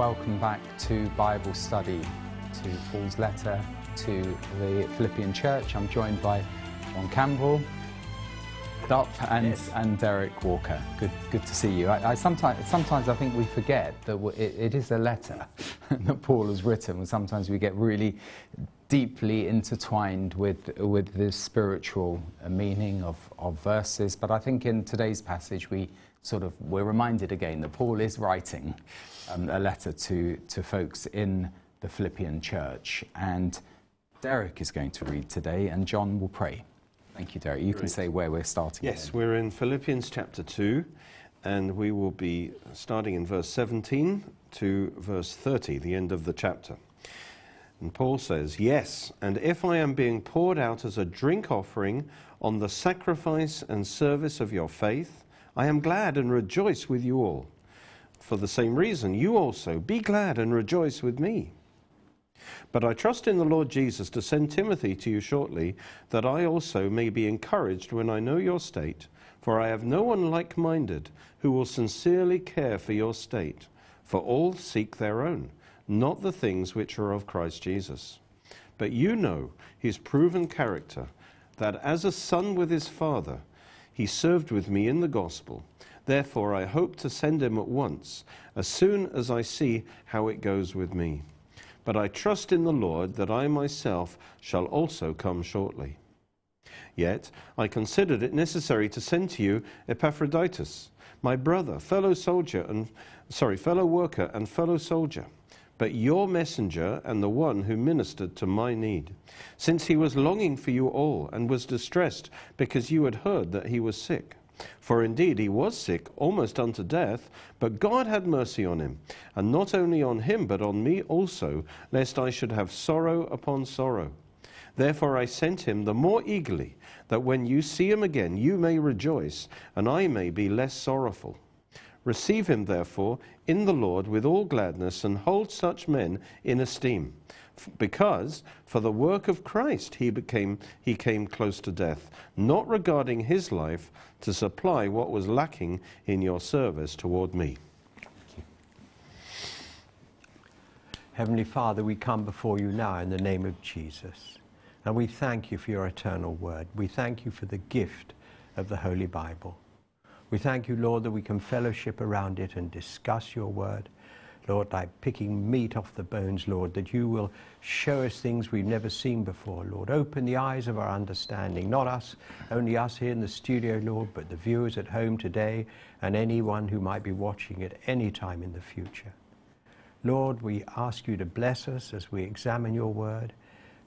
welcome back to Bible study, to Paul's letter to the Philippian church. I'm joined by John Campbell, Dup, and, Yes. and Derek Walker. Good, good to see you. I, I sometimes, sometimes I think we forget that it, it is a letter that Paul has written, and sometimes we get really deeply intertwined with, with the spiritual meaning of, of verses. But I think in today's passage, we sort of we're reminded again that Paul is writing um, a letter to, to folks in the Philippian church. And Derek is going to read today, and John will pray. Thank you, Derek. You can say where we're starting. Yes, again. we're in Philippians chapter 2, and we will be starting in verse 17 to verse 30, the end of the chapter. And Paul says, Yes, and if I am being poured out as a drink offering on the sacrifice and service of your faith, I am glad and rejoice with you all. For the same reason, you also be glad and rejoice with me. But I trust in the Lord Jesus to send Timothy to you shortly, that I also may be encouraged when I know your state. For I have no one like minded who will sincerely care for your state. For all seek their own, not the things which are of Christ Jesus. But you know his proven character, that as a son with his father, he served with me in the gospel. Therefore, I hope to send him at once, as soon as I see how it goes with me. But I trust in the Lord that I myself shall also come shortly. Yet I considered it necessary to send to you Epaphroditus, my brother, fellow soldier, and sorry, fellow worker and fellow soldier, but your messenger and the one who ministered to my need, since he was longing for you all and was distressed because you had heard that he was sick. For indeed he was sick, almost unto death, but God had mercy on him, and not only on him, but on me also, lest I should have sorrow upon sorrow. Therefore I sent him the more eagerly, that when you see him again, you may rejoice, and I may be less sorrowful. Receive him, therefore, in the Lord with all gladness, and hold such men in esteem. Because for the work of Christ he became he came close to death, not regarding his life to supply what was lacking in your service toward me. Heavenly Father, we come before you now in the name of Jesus. And we thank you for your eternal word. We thank you for the gift of the Holy Bible. We thank you, Lord, that we can fellowship around it and discuss your word. Lord, like picking meat off the bones, Lord, that you will show us things we've never seen before, Lord. Open the eyes of our understanding, not us, only us here in the studio, Lord, but the viewers at home today and anyone who might be watching at any time in the future. Lord, we ask you to bless us as we examine your word.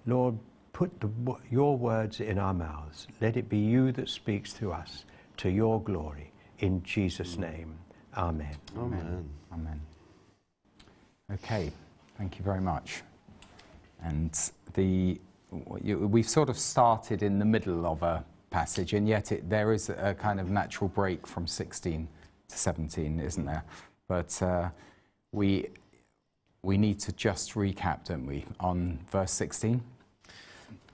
Lord, put the, your words in our mouths. Let it be you that speaks to us to your glory. In Jesus' name, amen. Amen. Amen. Okay, thank you very much. And the you, we've sort of started in the middle of a passage, and yet it, there is a kind of natural break from 16 to 17, isn't there? But uh, we we need to just recap, don't we, on verse 16?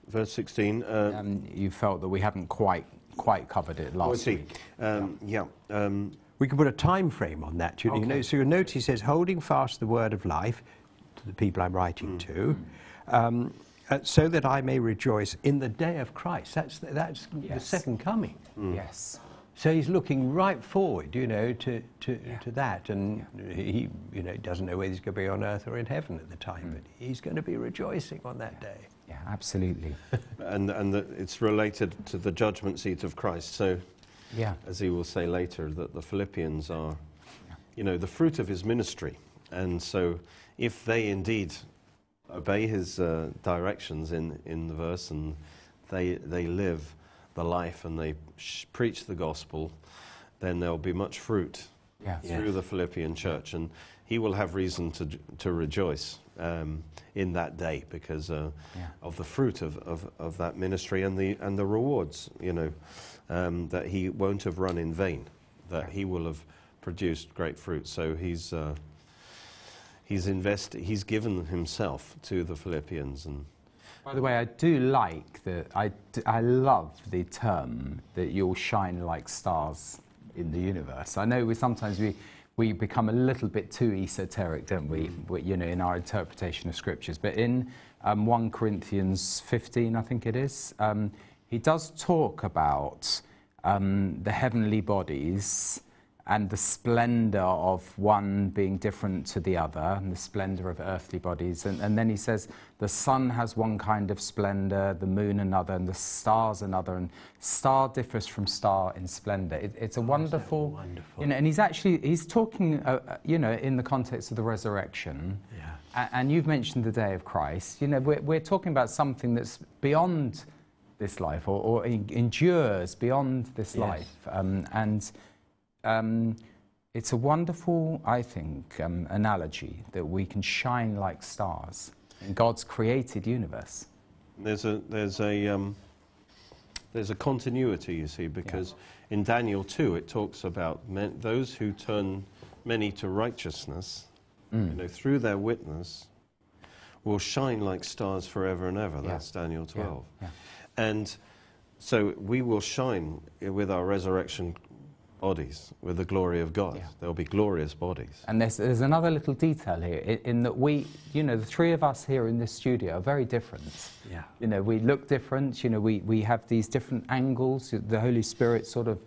Verse 16. Uh, Um, you felt that we hadn't quite quite covered it oh, last see. week. Um, yeah. Um, We can put a time frame on that. You, you Okay. know, so you'll notice he says, holding fast the word of life to the people I'm writing to, um, uh, so that I may rejoice in the day of Christ. That's, that's the second coming. Yes. So he's looking right forward, you know, to, to, Yeah. to that. And he, you know, doesn't know whether he's going to be on earth or in heaven at the time, but he's going to be rejoicing on that day. Yeah, absolutely. and and that it's related to the judgment seat of Christ. So, Yeah. as he will say later, that the Philippians are, you know, the fruit of his ministry. And so, if they indeed obey his uh, directions in, in the verse and they, they live the life and they sh- preach the gospel, then there'll be much fruit Yeah. through the Philippian church, and he will have reason to, to rejoice um, in that day because uh, Yeah. of the fruit of, of, of that ministry and the, and the rewards, you know, um, that he won't have run in vain, that he will have produced great fruit. So he's, uh, he's, invest- he's given himself to the Philippians. And By the way, I do like the, I love the term that you'll shine like stars in the universe. I know we sometimes we, we become a little bit too esoteric, don't we? we you know, in our interpretation of scriptures. But in um, 1 Corinthians 15, I think it is, um, he does talk about um, the heavenly bodies and the splendor of one being different to the other, and the splendor of earthly bodies. And, and, then he says the sun has one kind of splendor, the moon another, and the stars another. And star differs from star in splendor. It, it's a Oh, wonderful, wonderful? you know. And he's actually he's talking, uh, uh, you know, in the context of the resurrection. Yeah. A- And you've mentioned the day of Christ. You know, we're, we're talking about something that's beyond this life or, or endures beyond this Yes. life. Um, and um, it's a wonderful, I think, um, analogy that we can shine like stars in God's created universe. There's a there's a um, there's a continuity, you see, because in Daniel 2 it talks about men, those who turn many to righteousness, you know, through their witness, will shine like stars forever and ever. Yeah. That's Daniel 12. Yeah, And so we will shine with our resurrection bodies, with the glory of God. Yeah. There'll be glorious bodies. And there's, there's another little detail here in, in that we, you know, the three of us here in this studio are very different. Yeah. You know, we look different, you know, we, we have these different angles. The Holy Spirit sort of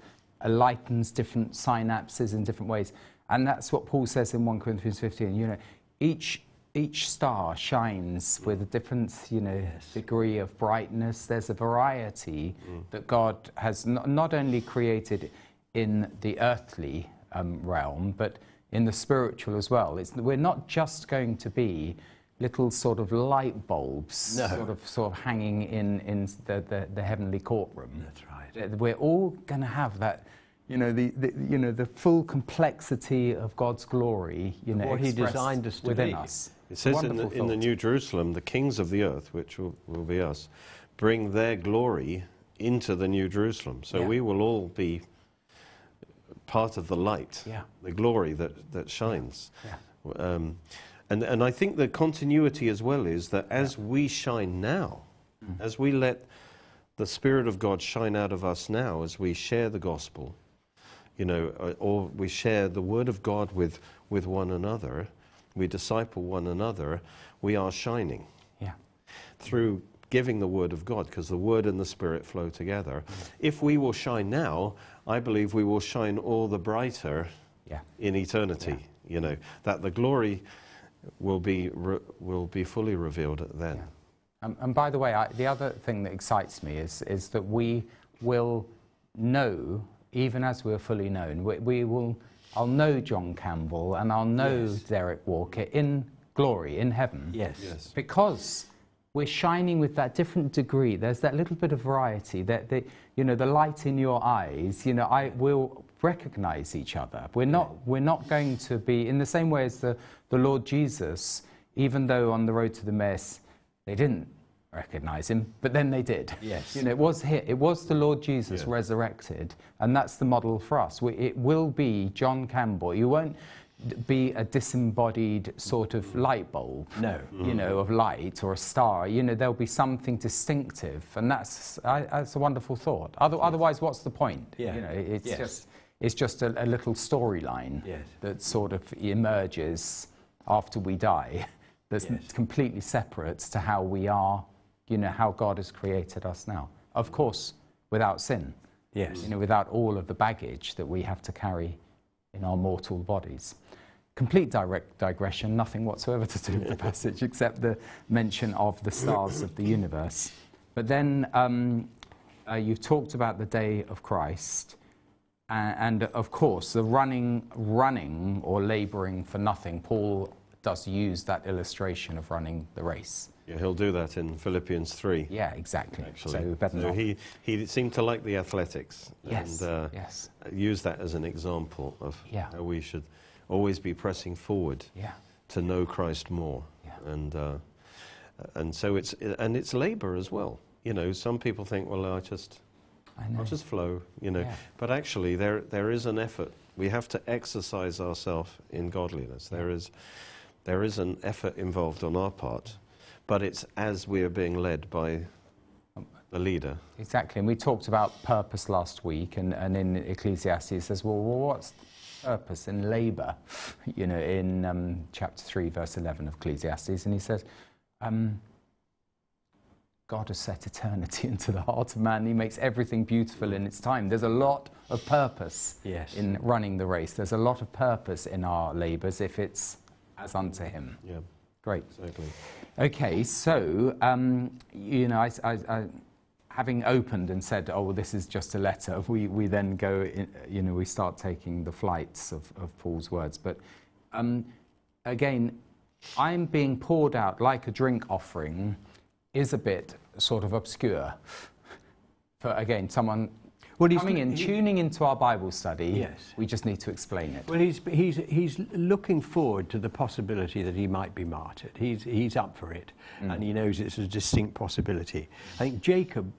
lightens different synapses in different ways. And that's what Paul says in 1 Corinthians 15. You know, each, each star shines with a different, you know, Yes. degree of brightness. There's a variety mm. that God has not, not only created in the earthly um, realm, but in the spiritual as well. It's, we're not just going to be little sort of light bulbs No. sort of sort of hanging in, in the, the, the heavenly courtroom. That's right. We're all going to have that, you know, the, the, you know, the full complexity of God's glory, you know, What he designed us to within be. us. It says in the, in the. New Jerusalem, the kings of the earth, which will, will be us, bring their glory into the New Jerusalem. So Yeah. we will all be part of the light, Yeah. the glory that, that shines. Yeah. Um, and, and I think the continuity as well is that as we shine now, Mm. as we let the Spirit of God shine out of us now, as we share the gospel, you know, uh, or we share the Word of God with, with one another, we disciple one another, we are shining Yeah. through giving the Word of God, because the Word and the Spirit flow together. If we will shine now, I believe we will shine all the brighter Yeah. in eternity. You know that the glory will be re- will be fully revealed then. Yeah. Um, and by the way, I, the other thing that excites me is, is that we will know, even as we're fully known, we, we will, I'll know John Campbell and I'll know Yes. Derek Walker in glory, in heaven. Yes. Yes. Because we're shining with that different degree. There's that little bit of variety, that the, you know, the light in your eyes, you know, I will recognize each other. We're not, we're not going to be, in the same way as the, the Lord Jesus, even though on the road to Emmaus, they didn't recognize him, but then they did. Yes. You know, it was here, it was the Lord Jesus Yeah. resurrected, and that's the model for us. We, it will be John Campbell. You won't be a disembodied sort of light bulb No. you know, of light or a star. You know, there'll be something distinctive, and that's I, that's a wonderful thought. Other, Otherwise, what's the point? Yeah. You know, it's Yes. just it's just a, a little storyline Yes. that sort of emerges after we die. That's Yes. completely separate to how we are. You know, how God has created us now. Of course, without sin. Yes. You know, without all of the baggage that we have to carry in our mortal bodies. Complete direct digression, nothing whatsoever to do with the passage except the mention of the stars of the universe. But then um, uh, you've talked about the day of Christ, a- and of course, the running, running or laboring for nothing. Paul does use that illustration of running the race. Yeah, he'll do that in Philippians three. Yeah, exactly. Actually, so better So not. he he seemed to like the athletics yes, and uh, yes, use that as an example of Yeah. how we should always be pressing forward yeah, to know Christ more. Yeah. And, uh, and so it's, and it's labor as well. You know, some people think, well, I just, I know. I'll just flow, you know. Yeah. But actually, there, there is an effort. We have to exercise ourselves in godliness. There is, there is an effort involved on our part, but it's as we are being led by the leader. Exactly, and we talked about purpose last week, and, and in Ecclesiastes it says, well, well, what's purpose in labour, you know, in um, chapter 3, verse 11 of Ecclesiastes. And he says, um, God has set eternity into the heart of man. He makes everything beautiful in its time. There's a lot of purpose Yes. in running the race. There's a lot of purpose in our labours if it's as unto Him. Yeah, Great. exactly. Okay, so, um, you know, I, I, I, having opened and said, oh, well, this is just a letter, we, we then go, in, you know, we start taking the flights of, of Paul's words. But um, again, I'm being poured out like a drink offering is a bit sort of obscure. For, again, someone Well, he's- coming in, he- tuning into our Bible study, Yes. we just need to explain it. Well, he's, he's, he's looking forward to the possibility that he might be martyred. He's, he's up for it, and he knows it's a distinct possibility. I think Jacob,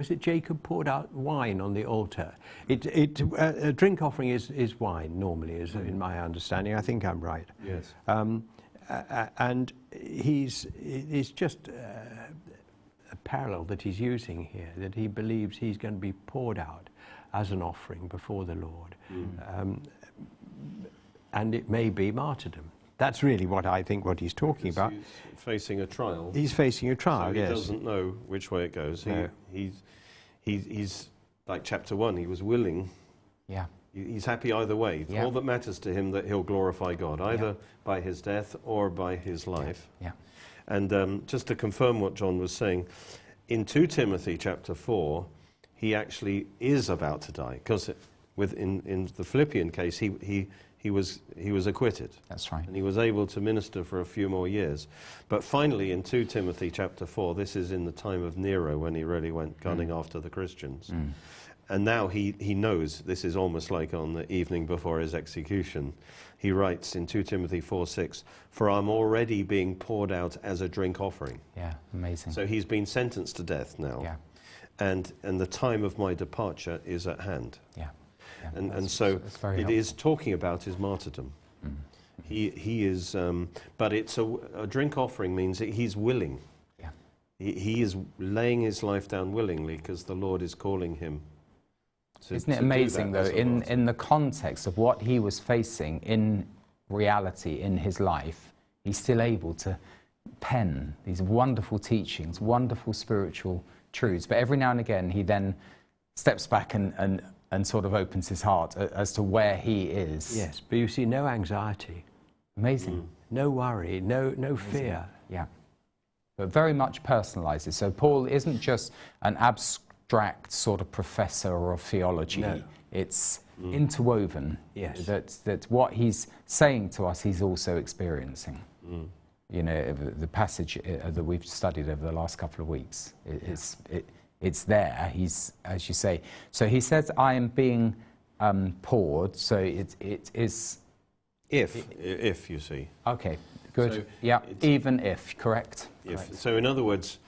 was it Jacob poured out wine on the altar? It, it, uh, a drink offering is, is wine, normally, is, in my understanding. I think I'm right. Yes. Um, uh, and he's, it's just uh, a parallel that he's using here, that he believes he's going to be poured out as an offering before the Lord. Um, and it may be martyrdom. That's really what I think what he's talking about. He's facing a trial. He's facing a trial, so he yes. doesn't know which way it goes. He, No. he's, he, he's like chapter one. He was willing. Yeah. He's happy either way. Yeah. All that matters to him that he'll glorify God, either Yeah. by his death or by his life. Yeah. And um, just to confirm what John was saying, in 2 Timothy chapter 4, he actually is about to die. Because in, in the Philippian case, he, he, he, was, he was acquitted. That's right. And he was able to minister for a few more years. But finally, in 2 Timothy chapter 4, this is in the time of Nero when he really went gunning after the Christians. Mm. And now he, he knows this is almost like on the evening before his execution. He writes in 2 Timothy 4 6, For I'm already being poured out as a drink offering. Yeah. Amazing. So he's been sentenced to death now. yeah. And, and the time of my departure is at hand. Yeah. And, and so it is talking about his martyrdom. Mm. He, he is, um, but it's a, a drink offering means that he's willing. Yeah. He, he is laying his life down willingly because the Lord is calling him. To, Isn't it amazing, though, in, in the context of what he was facing in reality in his life, he's still able to pen these wonderful teachings, wonderful spiritual truths. But every now and again, he then steps back and, and, and sort of opens his heart uh, as to where he is. Yes, but you see, no anxiety, Amazing. Mm. no worry, no, no fear. Yeah. But very much personalizes. So Paul isn't just an abstract sort of professor of theology. No. It's mm. interwoven. Yes. That, that what he's saying to us, he's also experiencing. Mm. You know, the- passage uh, that we've studied over the last couple of weeks, it, it's, it, it's there. He's, as you say. So he says, I am being um, poured. So it, it is, If, i- if you see. okay, good. So yeah, even if, correct? If, Correct. so, in other words,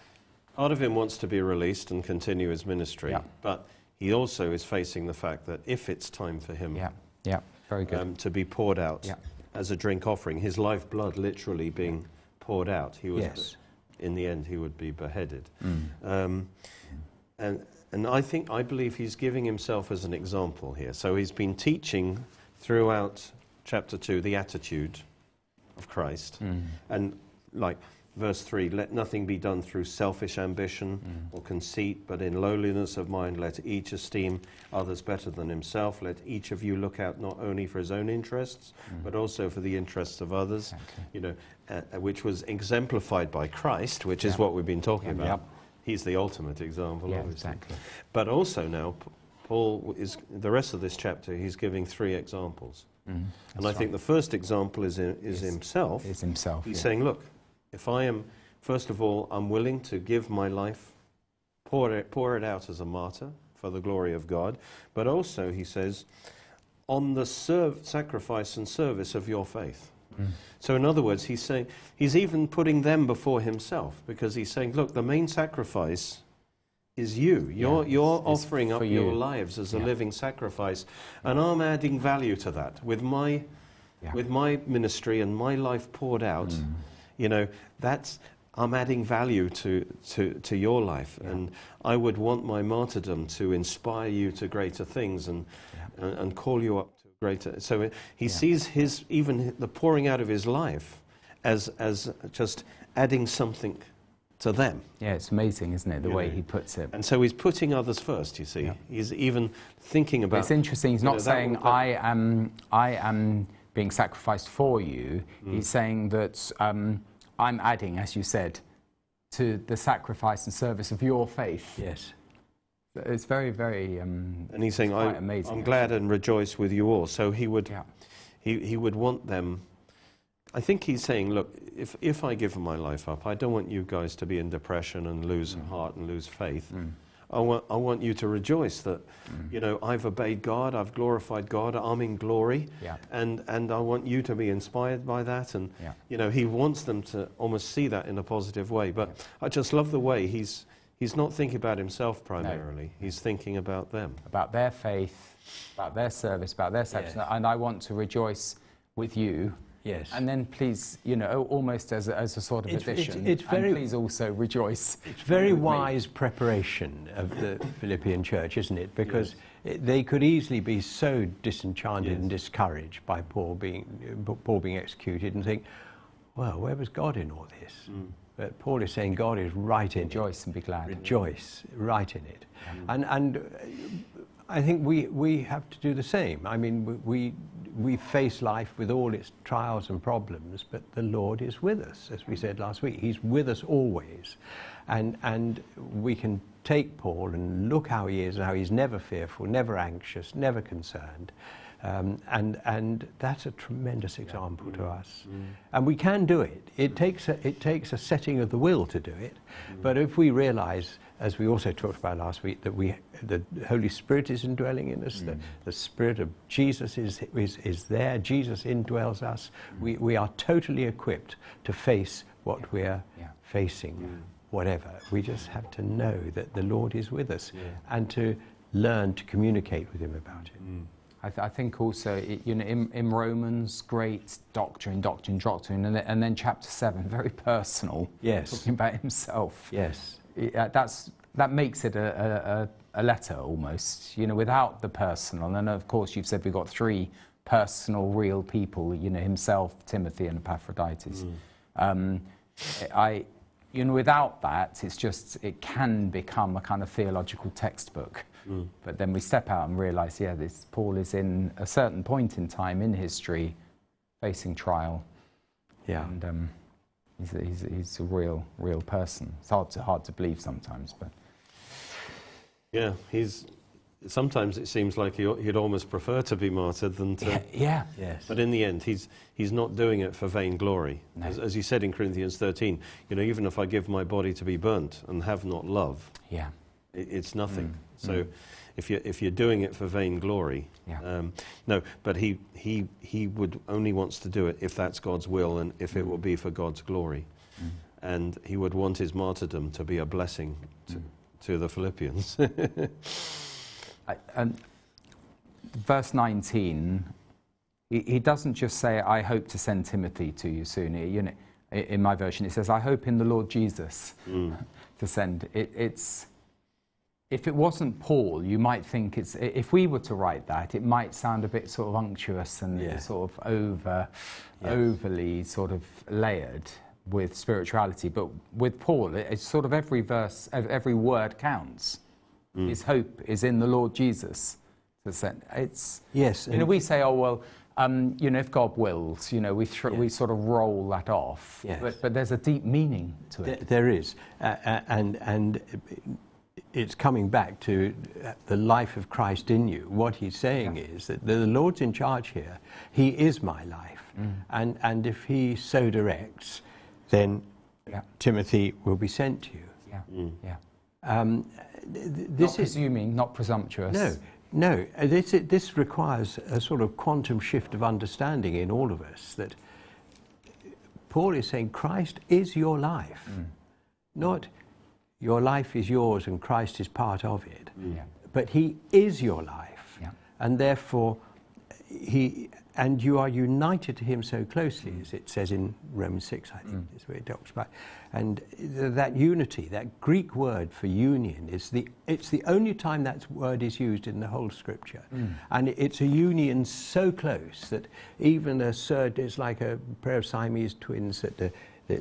part of him wants to be released and continue his ministry, Yeah. but he also is facing the fact that if it's time for him Yeah, yeah, very good. um, to be poured out Yeah. as a drink offering, his lifeblood literally being poured out, he was, Yes. In the end, he would be beheaded. Mm. Um, and, and I think, I believe he's giving himself as an example here. So he's been teaching throughout chapter 2 the attitude of Christ. Mm. And like verse 3 let nothing be done through selfish ambition Mm. or conceit, but in lowliness of mind let each esteem others better than himself. Let each of you look out not only for his own interests, Mm. but also for the interests of others. Exactly. You know, which was exemplified by Christ, which is what we've been talking about. Yep. He's the ultimate example, Yeah, obviously. exactly. But also now, P- Paul is the rest of this chapter. He's giving three examples, Mm, and I think the first example is in, is Yes. himself. is himself. He's yeah. saying, look, if I am, first of all, I'm willing to give my life, pour it, pour it out as a martyr for the glory of God, but also, he says, on the serv- sacrifice and service of your faith. Mm. So, in other words, he's saying, he's even putting them before himself because he's saying, look, the main sacrifice is you. You're, Yeah, you're offering up for your lives as a Yeah. living sacrifice, and I'm adding value to that with my Yeah. with my ministry and my life poured out, Mm. you know, that's I'm adding value to, to, to your life. And I would want my martyrdom to inspire you to greater things and, and, and call you up to greater. So he Yeah. sees his even the pouring out of his life as as just adding something to them. Yeah, it's amazing, isn't it, the You way know, he puts it. And so he's putting others first, you see. Yeah. He's even thinking about It's interesting. He's not know, saying will- that- I am I am being sacrificed for you. Mm. He's saying that um, I'm adding, as you said, to the sacrifice and service of your faith. Yes. It's very, very. Um, and he's saying, quite I, amazing, I'm glad and rejoice with you all. So he would, yeah, he, he would want them. I think he's saying, look, if, if I give my life up, I don't want you guys to be in depression and lose Mm. heart and lose faith. Mm. I want, I want you to rejoice that, Mm. you know, I've obeyed God, I've glorified God, I'm in glory, yeah, and, and I want you to be inspired by that. And, yeah. you know, he wants them to almost see that in a positive way. But I just love the way he's, he's not thinking about himself primarily, he's thinking about them. About their faith, about their service, about their sacrifice, and I want to rejoice with you. Yes. And then please, you know, almost as a, as a sort of It's- it's- addition, it's very- and please also rejoice. It's very with me. wise preparation of the Philippian church, isn't it? Because it, they could easily be so disenchanted Yes. and discouraged by Paul being, Paul being executed and think, well, where was God in all this? Mm. But Paul is saying God is right in it. Rejoice and be glad. Rejoice, right in it. And, and uh, I think we, we have to do the same. I mean, we, we, we face life with all its trials and problems, but the Lord is with us, as we said last week. He's with us always. And, and we can take Paul and look how he is and how he's never fearful, never anxious, never concerned. Um, and, and that's a tremendous example to mm. us. Mm. And we can do it. It takes, a, it takes a setting of the will to do it. Mm. But if we realize, as we also talked about last week, that we, the Holy Spirit is indwelling in us, the, the Spirit of Jesus is, is, is there, Jesus indwells us, we, we are totally equipped to face what we're Yeah. facing, whatever. We just have to know that the Lord is with us and to learn to communicate with Him about it. I, th- I think also, it, you know, in, in Romans, great doctrine, doctrine, doctrine, and, then- and then chapter seven, very personal, Yes. talking about himself. Yes. Yeah, that's that makes it a, a, a, letter almost, you know, without the personal. And of course, you've said we've got three personal, real people, you know, himself, Timothy, and Epaphroditus. Um, I, you know, without that, it's just it can become a kind of theological textbook. But then we step out and realise, yeah, this Paul is in a certain point in time in history, facing trial, Yeah. and um, he's, a, he's, he's a real, real person. It's hard to hard to believe sometimes, but. Yeah, he's. Sometimes it seems like he, he'd almost prefer to be martyred than to. Yeah, yeah. Yes. But in the end, he's, he's not doing it for vainglory. No. As, as he said in Corinthians 13, you know, even if I give my body to be burnt and have not love, yeah, it, it's nothing. Mm, So if, you're, if you're doing it for vainglory, Yeah. um, no, but he, he, he would only wants to do it if that's God's will and if it Mm. will be for God's glory. Mm. And he would want his martyrdom to be a blessing to, Mm. to the Philippians. I, and verse 19, he, he doesn't just say, I hope to send Timothy to you soon. You know, in my version, it says, I hope in the Lord Jesus Mm. to send. It, it's, if it wasn't Paul, you might think it's, if we were to write that, it might sound a bit sort of unctuous and Yeah. sort of over, Yes. overly sort of layered with spirituality. But with Paul, it's sort of every verse, every word counts. Mm. His hope is in the Lord Jesus. It's, Yes. you know, we say, oh, well, um, you know, if God wills, you know, we, thr Yeah. we sort of roll that off. Yes. But, but there's a deep meaning to There, it. there is, uh, uh, and and it's coming back to uh, the life of Christ in you. What he's saying is that the Lord's in charge here. He is my life, Mm. and and if He so directs, then Yeah. Timothy will be sent to you. Yeah. Mm. Yeah. Um, th- th- Not this is presuming, not presumptuous. no, no. uh, This this requires a sort of quantum shift of understanding in all of us that Paul is saying Christ is your life, Mm. not your life is yours and Christ is part of it, Yeah. but He is your life, Yeah. and therefore He and you are united to him so closely, as it says in Romans 6, I think, mm. is where it talks about. And th- that unity, that Greek word for union, is the, it's the only time that word is used in the whole scripture. Mm. And it's a union so close that even a surgeon, it's like a pair of Siamese twins that the,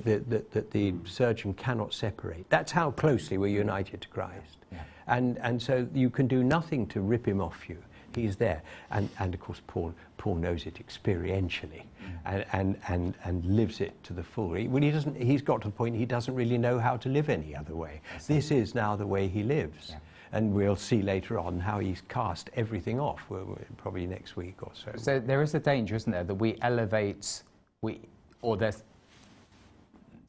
that, that, that the surgeon cannot separate. That's how closely we're united to Christ. Yeah. And, and so you can do nothing to rip him off you. He's there. And, and of course, Paul, Paul knows it experientially mm. and, and, and, and lives it to the full. He, well, he doesn't, he's got to the point he doesn't really know how to live any other way. This is now the way he lives. Yeah. And we'll see later on how he's cast everything off, probably next week or so. So there is a danger, isn't there, that we elevate, we, or there's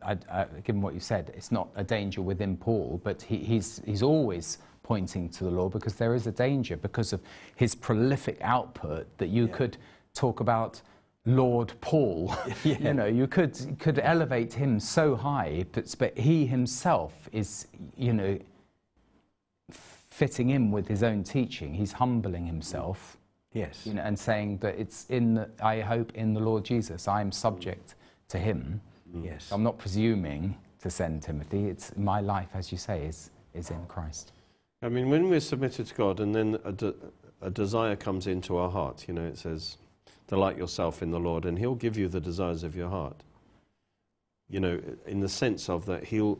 I, uh, given what you said, it's not a danger within Paul, but he, he's, he's always pointing to the law because there is a danger because of his prolific output that you yeah. could talk about Lord Paul. yeah. You know, you could could elevate him so high, but, but he himself is, you know, fitting in with his own teaching. He's humbling himself. Yes. You know, and saying that it's in the, I hope in the Lord Jesus. I am subject to him. Yes. I'm not presuming to send Timothy. It's my life, as you say, is is in Christ. I mean, when we're submitted to God and then a, de- a desire comes into our heart, you know, it says, delight yourself in the Lord and He'll give you the desires of your heart. You know, in the sense of that He'll,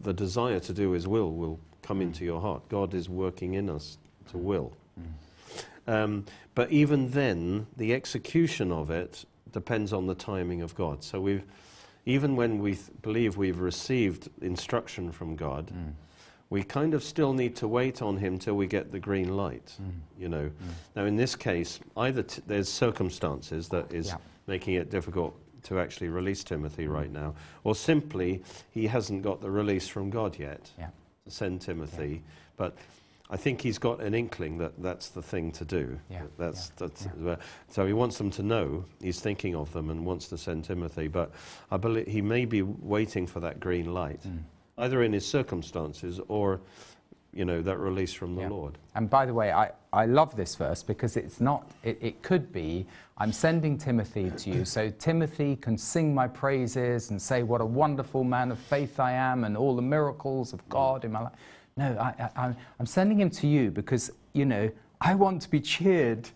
the desire to do His will will come mm. into your heart. God is working in us to will. Mm. Um, but even then, the execution of it depends on the timing of God. So we've, even when we th- believe we've received instruction from God, mm we kind of still need to wait on him till we get the green light, mm. you know. Mm. Now, in this case, either t- there's circumstances that is yeah. making it difficult to actually release Timothy mm. right now, or simply he hasn't got the release from God yet yeah. to send Timothy. Yeah. But I think he's got an inkling that that's the thing to do. Yeah. That's, that's uh, so he wants them to know he's thinking of them and wants to send Timothy. But I believe he may be waiting for that green light. Mm either in his circumstances or you know that release from the yeah. lord and by the way I, I love this verse because it's not it, it could be i'm sending timothy to you so timothy can sing my praises and say what a wonderful man of faith i am and all the miracles of god in my life no I, I, i'm sending him to you because you know i want to be cheered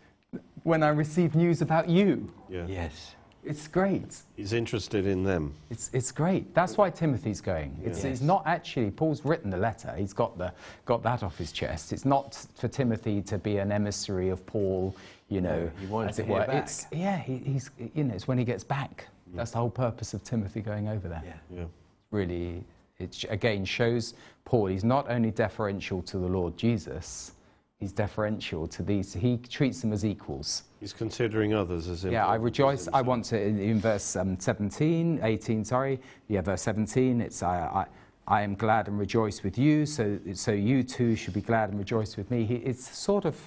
when i receive news about you yeah. yes it's great. He's interested in them. It's, it's great. That's why Timothy's going. It's, yes. it's not actually, Paul's written the letter. He's got, the, got that off his chest. It's not for Timothy to be an emissary of Paul, you know, he wants as it were. Back. It's, yeah, he, he's, you know, it's when he gets back. Mm. That's the whole purpose of Timothy going over there. Yeah. yeah. Really, it again shows Paul, he's not only deferential to the Lord Jesus, he's deferential to these. He treats them as equals. He's considering others as Yeah, I rejoice. I want to, in, in verse um, 17, 18, sorry. Yeah, verse 17, it's I, I, I am glad and rejoice with you, so, so you too should be glad and rejoice with me. He, it's sort of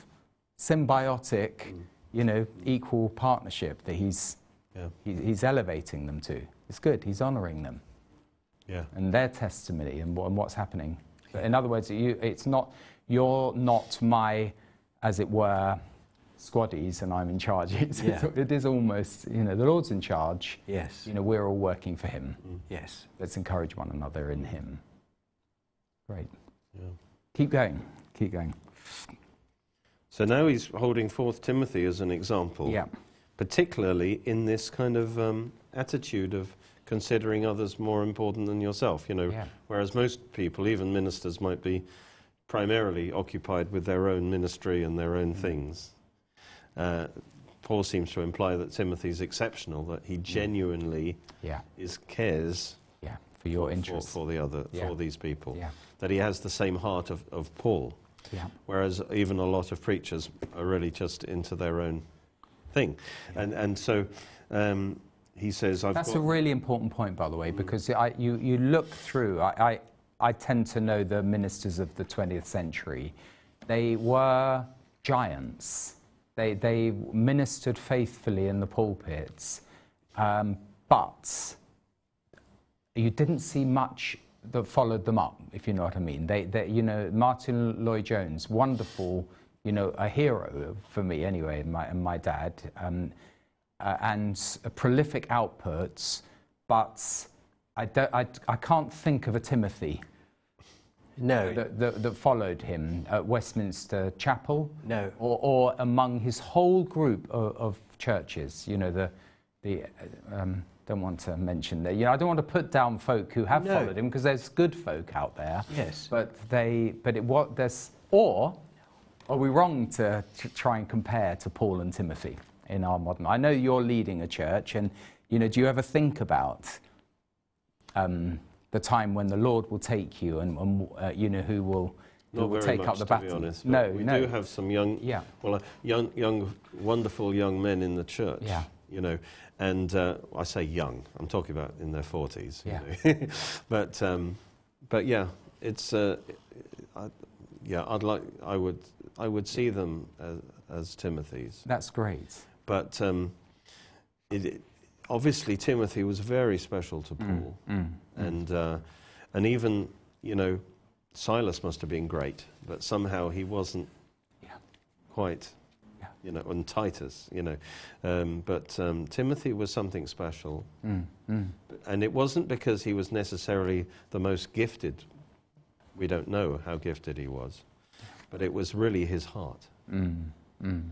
symbiotic, mm. you know, equal partnership that he's, yeah. he, he's elevating them to. It's good. He's honoring them. Yeah. And their testimony and, and what's happening. In other words, you, it's not you're not my, as it were, squaddies and I'm in charge. It's, yeah. it is almost, you know, the Lord's in charge. Yes. You know, we're all working for Him. Mm. Yes. Let's encourage one another in Him. Great. Yeah. Keep going. Keep going. So now he's holding forth Timothy as an example. Yeah. Particularly in this kind of um, attitude of considering others more important than yourself, you know. Yeah. Whereas most people, even ministers, might be primarily occupied with their own ministry and their own mm. things. Uh, Paul seems to imply that Timothy's exceptional, that he mm. genuinely yeah. is cares yeah, for your interest for, for, the other yeah. for these people. Yeah. That he has the same heart of, of Paul. Yeah. Whereas even a lot of preachers are really just into their own thing. And, and so um, he says, I've That's a really important point, by the way, mm. because I, you, you look through, I, I I tend to know the ministers of the 20th century. They were giants. They, they ministered faithfully in the pulpits, um, but you didn't see much that followed them up, if you know what I mean. They, they, you know, Martyn Lloyd-Jones, wonderful, you know, a hero for me anyway, and my, and my dad. Um, uh, and s- prolific outputs, but I, don't, I, I can't think of a Timothy No, that, that, that followed him at Westminster Chapel no. or, or among his whole group of, of churches. You know, the, the uh, um, don't want to mention that. You know, I don't want to put down folk who have No. followed him because there's good folk out there. Yes. But they, but it what there's or are we wrong to, to try and compare to Paul and Timothy in our modern? I know you're leading a church, and you know, do you ever think about um, the time when the Lord will take you, and, and uh, you know who will who will take much, up the to baton? be honest. no, we no. do have some young, yeah, well, uh, young, young, wonderful young men in the church. Yeah. You know, and uh, I say young. I'm talking about in their 40s. you Yeah. know. but um, but yeah, it's uh, I, yeah. I'd like. I would. I would see them as, as Timothy's. that's great. But um, it, it- obviously, Timothy was very special to Paul, Mm, mm. and uh, and even you know, Silas must have been great, but somehow he wasn't Yeah. quite, Yeah. you know, and Titus, you know, um, but um, Timothy was something special, Mm, mm. and it wasn't because he was necessarily the most gifted. We don't know how gifted he was, but it was really his heart. Mm, mm,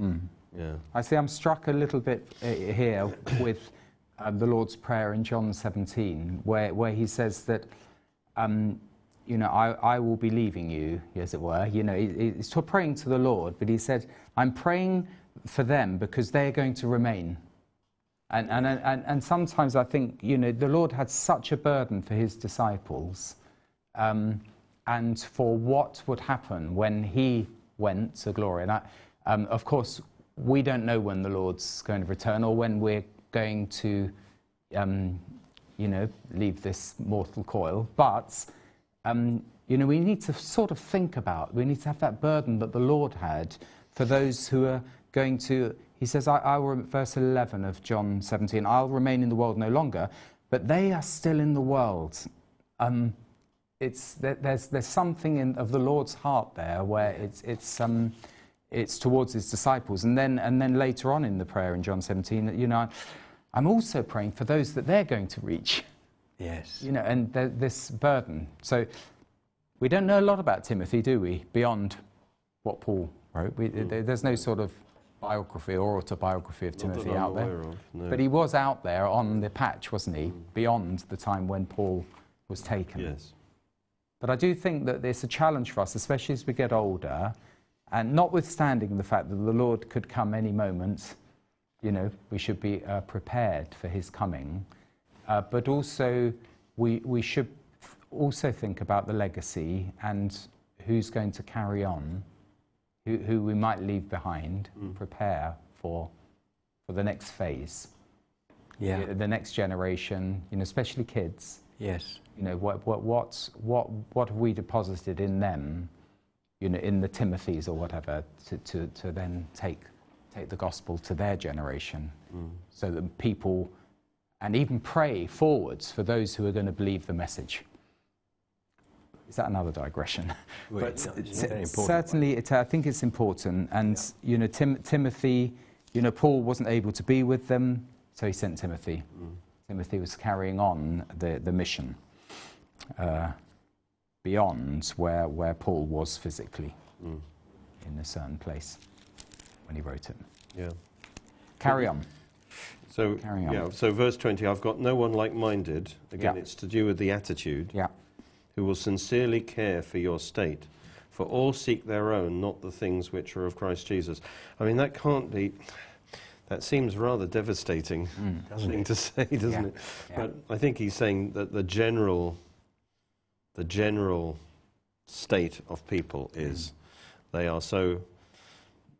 mm. Yeah. I see I'm struck a little bit uh, here with um, the Lord's Prayer in John 17, where, where he says that, um, you know, I, I will be leaving you, as it were. You know, he, he's praying to the Lord, but he said, I'm praying for them because they're going to remain. And, and, and, and sometimes I think, you know, the Lord had such a burden for his disciples um, and for what would happen when he went to glory. And I, um, of course, we don't know when the Lord's going to return or when we're going to, um, you know, leave this mortal coil. But, um, you know, we need to sort of think about, we need to have that burden that the Lord had for those who are going to, he says, I, I will, verse 11 of John 17, I'll remain in the world no longer, but they are still in the world. Um, it's, there, there's, there's something in, of the Lord's heart there where it's, it's, um, it's towards his disciples. And then, and then later on in the prayer in John 17, that, you know, I'm also praying for those that they're going to reach, Yes. you know, and th- this burden. So we don't know a lot about Timothy, do we, beyond what Paul wrote? We, hmm. there, there's no sort of biography or autobiography of Not Timothy out there. of, no. But he was out there on the patch, wasn't he, hmm. beyond the time when Paul was taken. Yes. But I do think that it's a challenge for us, especially as we get older, and notwithstanding the fact that the Lord could come any moment, you know, we should be uh, prepared for his coming. Uh, but also, we, we should also think about the legacy and who's going to carry on, who, who we might leave behind, Mm. prepare for, for the next phase, Yeah. the, the next generation, you know, especially kids. Yes. You know, what, what, what's, what, what have we deposited in them, you know, in the Timothys or whatever, to, to, to then take, take the gospel to their generation Mm. so that people, and even pray forwards for those who are going to believe the message. Is that another digression? Well, but no, it's it's- a very important certainly, it, I think it's important. And, you know, Tim, Timothy, you know, Paul wasn't able to be with them, so he sent Timothy. Mm. Timothy was carrying on the, the mission uh, beyond where, where Paul was physically Mm. in a certain place when he wrote it. Yeah. Carry on. So, Carry on. yeah, so verse 20, I've got no one like minded. Again, Yeah. it's to do with the attitude, Yeah. who will sincerely care for your state. For all seek their own, not the things which are of Christ Jesus. I mean, that can't be, that seems rather devastating Mm. Doesn't thing it? to say, doesn't Yeah. it? But I think he's saying that the general, the general state of people is they are so,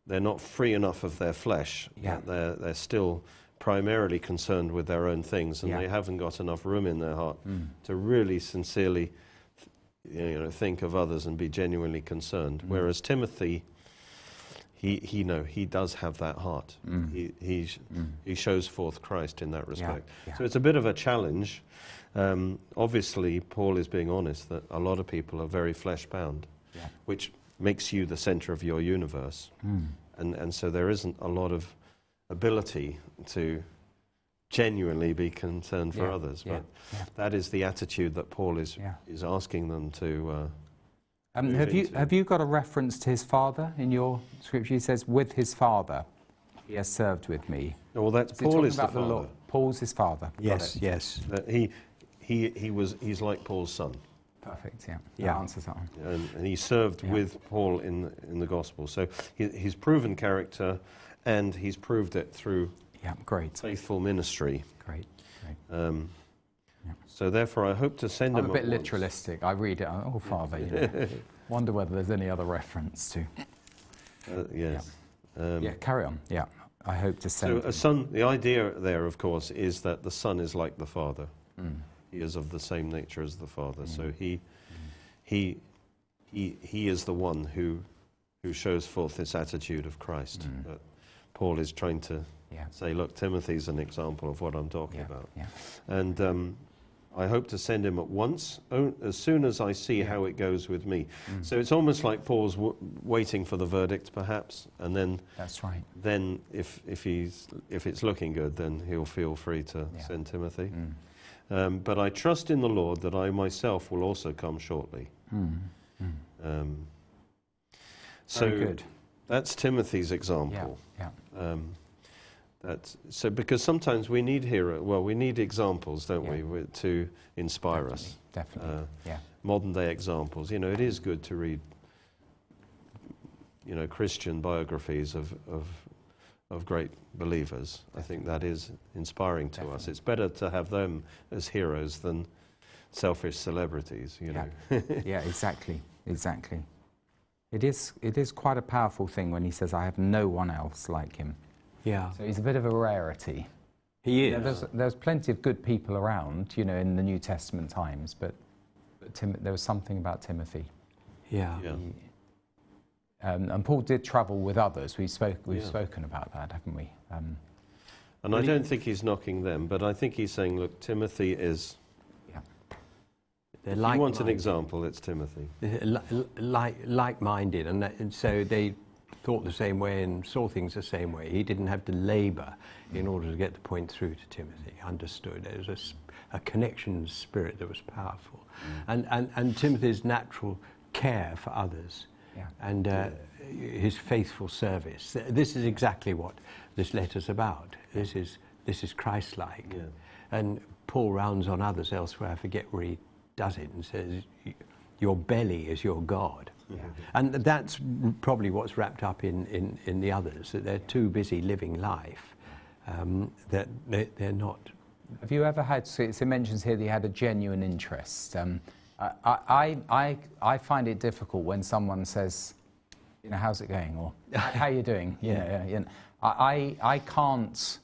they're not free enough of their flesh. Yeah. that They're, they're still primarily concerned with their own things and Yeah. they haven't got enough room in their heart Mm. to really sincerely you know, think of others and be genuinely concerned. Mm. Whereas Timothy, he, he, know, he does have that heart. Mm. He, he, Mm. he shows forth Christ in that Yeah, respect. yeah. So it's a bit of a challenge. Um, obviously, Paul is being honest that a lot of people are very flesh bound, Yeah. which makes you the center of your universe. Mm. And, and so there isn't a lot of ability to genuinely be concerned for Yeah, others. yeah, But yeah. that is the attitude that Paul is, is asking them to. Uh, Um, have you have you got a reference to his father in your scripture? He says, "With his father, he has served with me." well, that's Is Paul is the father. Lord? Paul's his father. Yes, yes. That he, he, he was, he's like Paul's son. Perfect. Yeah. Yeah. That answers that one. and, and he served Yeah. with Paul in in the gospel. So he, he's proven character, and he's proved it through Yeah. Great. faithful ministry. Great. Great. Um, Yeah. So therefore, I hope to send I'm him a bit at once. literalistic. I read it. Oh, Father. You know. Wonder whether there's any other reference to. Uh, yes. Um, yeah. Carry on. Yeah. I hope to send. So send. a son. The idea there, of course, is that the son is like the father. Mm. He is of the same nature as the father. So Mm. he, he, he, he is the one who, who shows forth this attitude of Christ. Mm. But Paul is trying to Yeah. say, look, Timothy's an example of what I'm talking Yeah. about. Yeah. And um, I hope to send him at once, o- as soon as I see how it goes with me. Mm. So it's almost like Paul's w- waiting for the verdict, perhaps, and then, That's right. then if, if, he's, if it's looking good, then he'll feel free to send Timothy. Mm. Um, but I trust in the Lord that I myself will also come shortly. Mm. Mm. Um, so Very good. that's Timothy's example. Yeah. Um, that's, so because sometimes we need hero, well, we need examples, don't Yeah. we, to inspire us. Definitely. Uh, yeah. modern day examples. You know, it is good to read, you know, Christian biographies of, of, of great believers. I think that is inspiring to us. It's better to have them as heroes than selfish celebrities, you Yeah. know. yeah, exactly, exactly. It is, it is quite a powerful thing when he says, I have no one else like him. Yeah. So he's a bit of a rarity. He Yeah, is. there's, there's plenty of good people around, you know, in the New Testament times, but, but Tim, there was something about Timothy. Yeah. Yeah. He- um, and Paul did travel with others. We spoke, we've Yeah. spoken about that, haven't we? Um, And I Really? don't think he's knocking them, but I think he's saying, look, Timothy is. yeah. They're If you want an example, it's Timothy. Li- li- like like-minded, and, that, and so they thought the same way and saw things the same way. He didn't have to labour in order to get the point through to Timothy. Understood. There was a connection spirit that was powerful, and, and and Timothy's natural care for others, Yeah. and uh, his faithful service. This is exactly what this letter's about. This is this is Christ-like. Yeah. And Paul rounds on others elsewhere. I forget where he does it and says, "Your belly is your God." And that's probably what's wrapped up in, in, in the others, that they're too busy living life, um, that they, they're not. Have you ever had, so it mentions here that you had a genuine interest. Um, I, I, I, I find it difficult when someone says, you know, how's it going? Or how are you doing? You know, yeah, you know, I, I, I can't,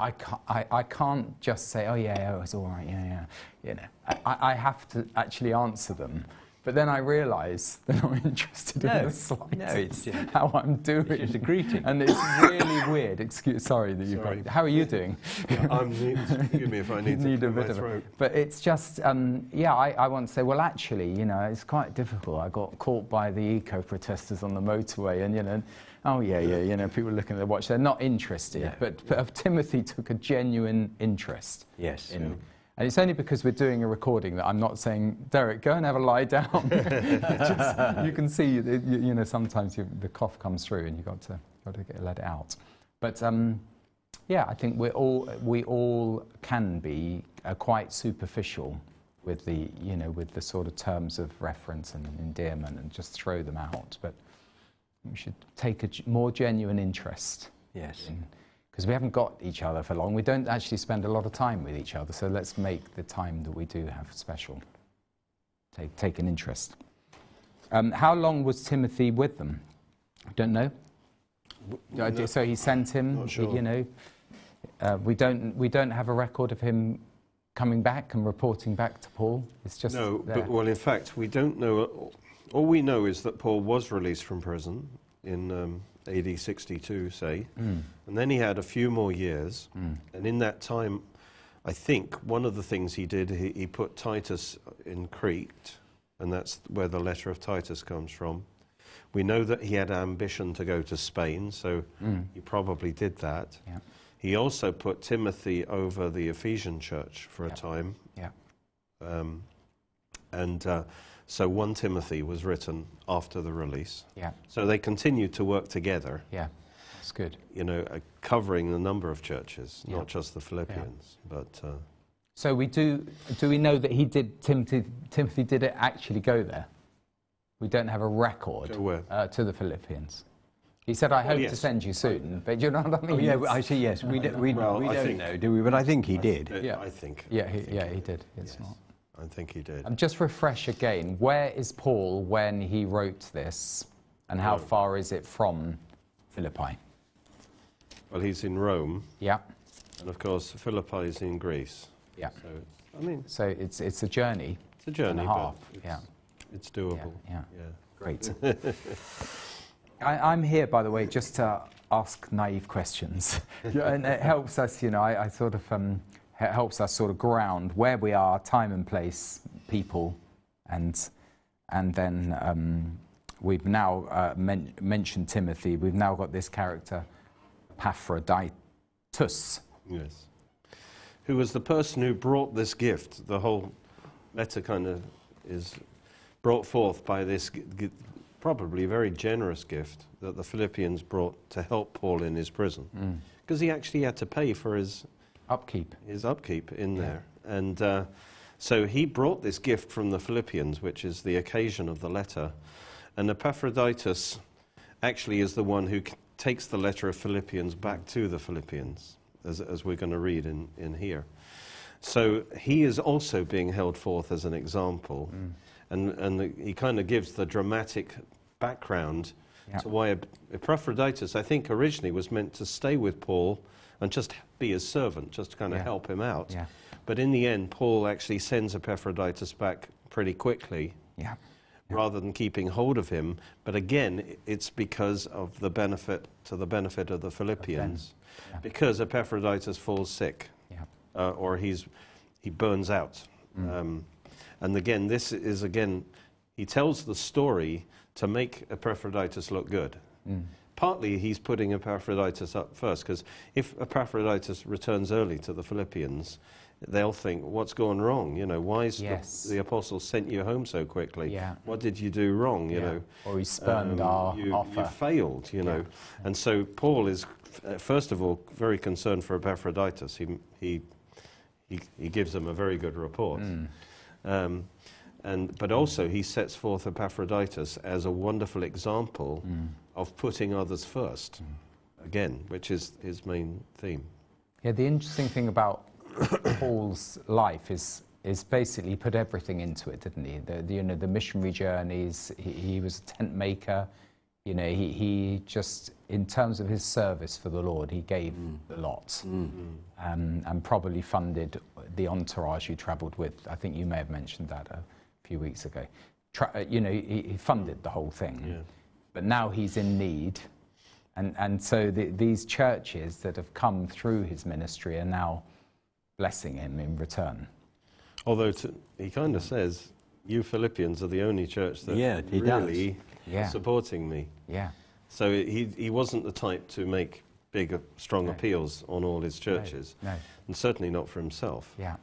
I can't, I, I can't just say, oh yeah, yeah, it's all right, yeah, yeah. You know, I, I have to actually answer them. But then I realise they're not interested in the slightest no, it's just- how I'm doing. just a greeting. And it's really weird. Excuse, sorry that you've Sorry. got. How are you doing? I'm, forgive me if I need, need to a bit my of throat. it. But it's just, um, yeah, I, I want to say, well, actually, you know, it's quite difficult. I got caught by the eco protesters on the motorway, and, you know, oh, yeah, yeah, you know, people looking at their watch, they're not interested. Yeah. But, but Timothy took a genuine interest Yes. in. And it's only because we're doing a recording that I'm not saying, Derek, go and have a lie down. Just- you can see, you, you know, sometimes you, the cough comes through and you've got to, got to get, let it out. But um, yeah, I think we're all, we all can be uh, quite superficial with the, you know, with the sort of terms of reference and endearment and just throw them out. But we should take a more genuine interest Yes. Because we haven't got each other for long. We don't actually spend a lot of time with each other, so let's make the time that we do have special. Take, take an interest. Um, how long was Timothy with them? I don't know. No. So he sent him. Sure. You know, uh, we don't we don't have a record of him coming back and reporting back to Paul. It's just no, there. but well, in fact, we don't know. All we know is that Paul was released from prison in um, AD 62, say, Mm, and then he had a few more years. mm, And in that time, I think one of the things he did, he, he put Titus in Crete, and that's where the letter of Titus comes from. We know that he had ambition to go to Spain, so he probably did that. Yeah. He also put Timothy over the Ephesian church for a time. Yeah. Um, and uh, so 1 Timothy was written after the release. Yeah. So they continued to work together, Yeah. That's good. you know, uh, covering a number of churches, Yeah. not just the Philippians. But uh, So we do. Do we know that he did? Timothy. Timothy did it actually go there. We don't have a record Go where? uh, to the Philippians. He said, "I hope to yes. send you soon," but you know what I mean? Oh, yeah, It's- I see, yes. We, do, we, well, we don't think- know, do we? But I think he did. uh, Yeah. I think. yeah, I he, think yeah, he did. It's yes. not. I think he did. Um, just refresh again. Where is Paul when he wrote this, and how Rome. far is it from Philippi? Well, he's in Rome, Yeah, and of course, Philippi is in Greece. yeah. So, I mean, So it's it's a journey. it's a journey, and a half. it's, Yeah, it's doable. yeah. yeah. great. I, I'm here, by the way, just to ask naive questions, and it helps us. You know, I, I sort of um, it helps us sort of ground where we are, time and place, people, and and then um, we've now uh, men- mentioned Timothy. We've now got this character, Epaphroditus. Yes. Who was the person who brought this gift? The whole letter kind of is brought forth by this g- g- probably very generous gift that the Philippians brought to help Paul in his prison. Because he actually had to pay for his, Upkeep. his upkeep in there. And uh, so he brought this gift from the Philippians, which is the occasion of the letter. And Epaphroditus actually is the one who takes the letter of Philippians back to the Philippians, as, as we're going to read in, in here. So he is also being held forth as an example. And, and the, he kind of gives the dramatic background Yeah. to why Epaphroditus, I think, originally was meant to stay with Paul and just be his servant, just to kind of Yeah. help him out. Yeah. But in the end, Paul actually sends Epaphroditus back pretty quickly Yeah. rather than keeping hold of him. But again, it's because of the benefit to the benefit of the Philippians. Because Epaphroditus falls sick Yeah. uh, or he's, he burns out. Mm. Um, and again, this is again, he tells the story to make Epaphroditus look good. Mm. Partly he's putting Epaphroditus up first because if Epaphroditus returns early to the Philippians, they'll think, what's gone wrong? You know, why is Yes. the, the apostle sent you home so quickly? Yeah. What did you do wrong? You Yeah. know, Or he spurned um, our you, offer. You failed, you know. And so Paul is, uh, first of all, very concerned for Epaphroditus. He, he, he, he gives him a very good report. Mm. Um, and, but also, he sets forth Epaphroditus as a wonderful example Mm. Of putting others first, again, which is his main theme. Yeah, the interesting thing about Paul's life is is basically he put everything into it, didn't he? The, the, you know the missionary journeys. He, he was a tent maker. You know, he, he just in terms of his service for the Lord, he gave a lot, um, and probably funded the entourage he travelled with. I think you may have mentioned that a few weeks ago. Tra- uh, you know, he, he funded the whole thing. Yeah. But now he's in need. And, and so the, these churches that have come through his ministry are now blessing him in return. Although to, he kind of says, you Philippians are the only church that Yeah, he really Yeah. supporting me. Yeah. So he, he wasn't the type to make big, uh, strong No. appeals on all his churches, No. and certainly not for himself. Yeah.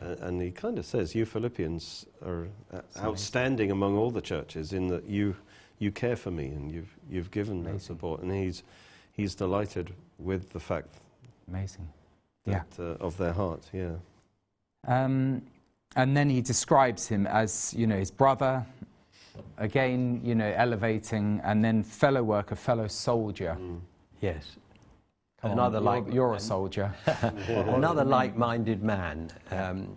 Uh, and he kind of says, You Philippians are uh, outstanding among all the churches in that you, you care for me and you've, you've given that support. And he's, he's delighted with the fact Amazing. Yeah. uh, of their heart, yeah. Um, and then he describes him as, you know, his brother, again, you know, elevating, and then fellow worker, fellow soldier. Yes. Come on, Another you're, like you're a soldier. Another like-minded man um,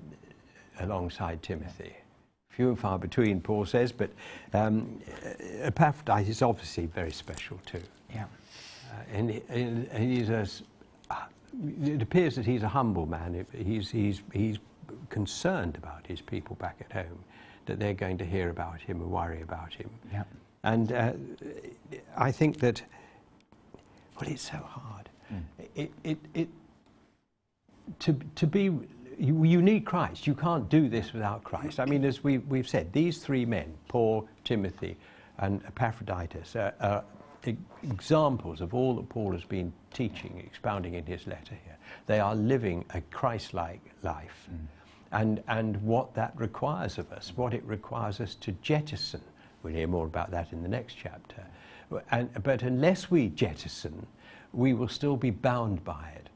alongside Timothy. Few and far between, Paul says, but um, Epaphroditus is obviously very special too. yeah. Uh, and, he- and and he's a, uh, it appears that he's a humble man. He's, he's, he's concerned about his people back at home, that they're going to hear about him and worry about him. Yeah. And uh, I think that, well, it's so hard. It, it, it, to, to be, you, you need Christ. You can't do this without Christ. I mean, as we, we've said, these three men, Paul, Timothy, and Epaphroditus are, are examples of all that Paul has been teaching, expounding in his letter here. They are living a Christ like life. Hmm. And, and what that requires of us, what it requires us to jettison. We'll hear more about that in the next chapter. And, but unless we jettison, we will still be bound by it.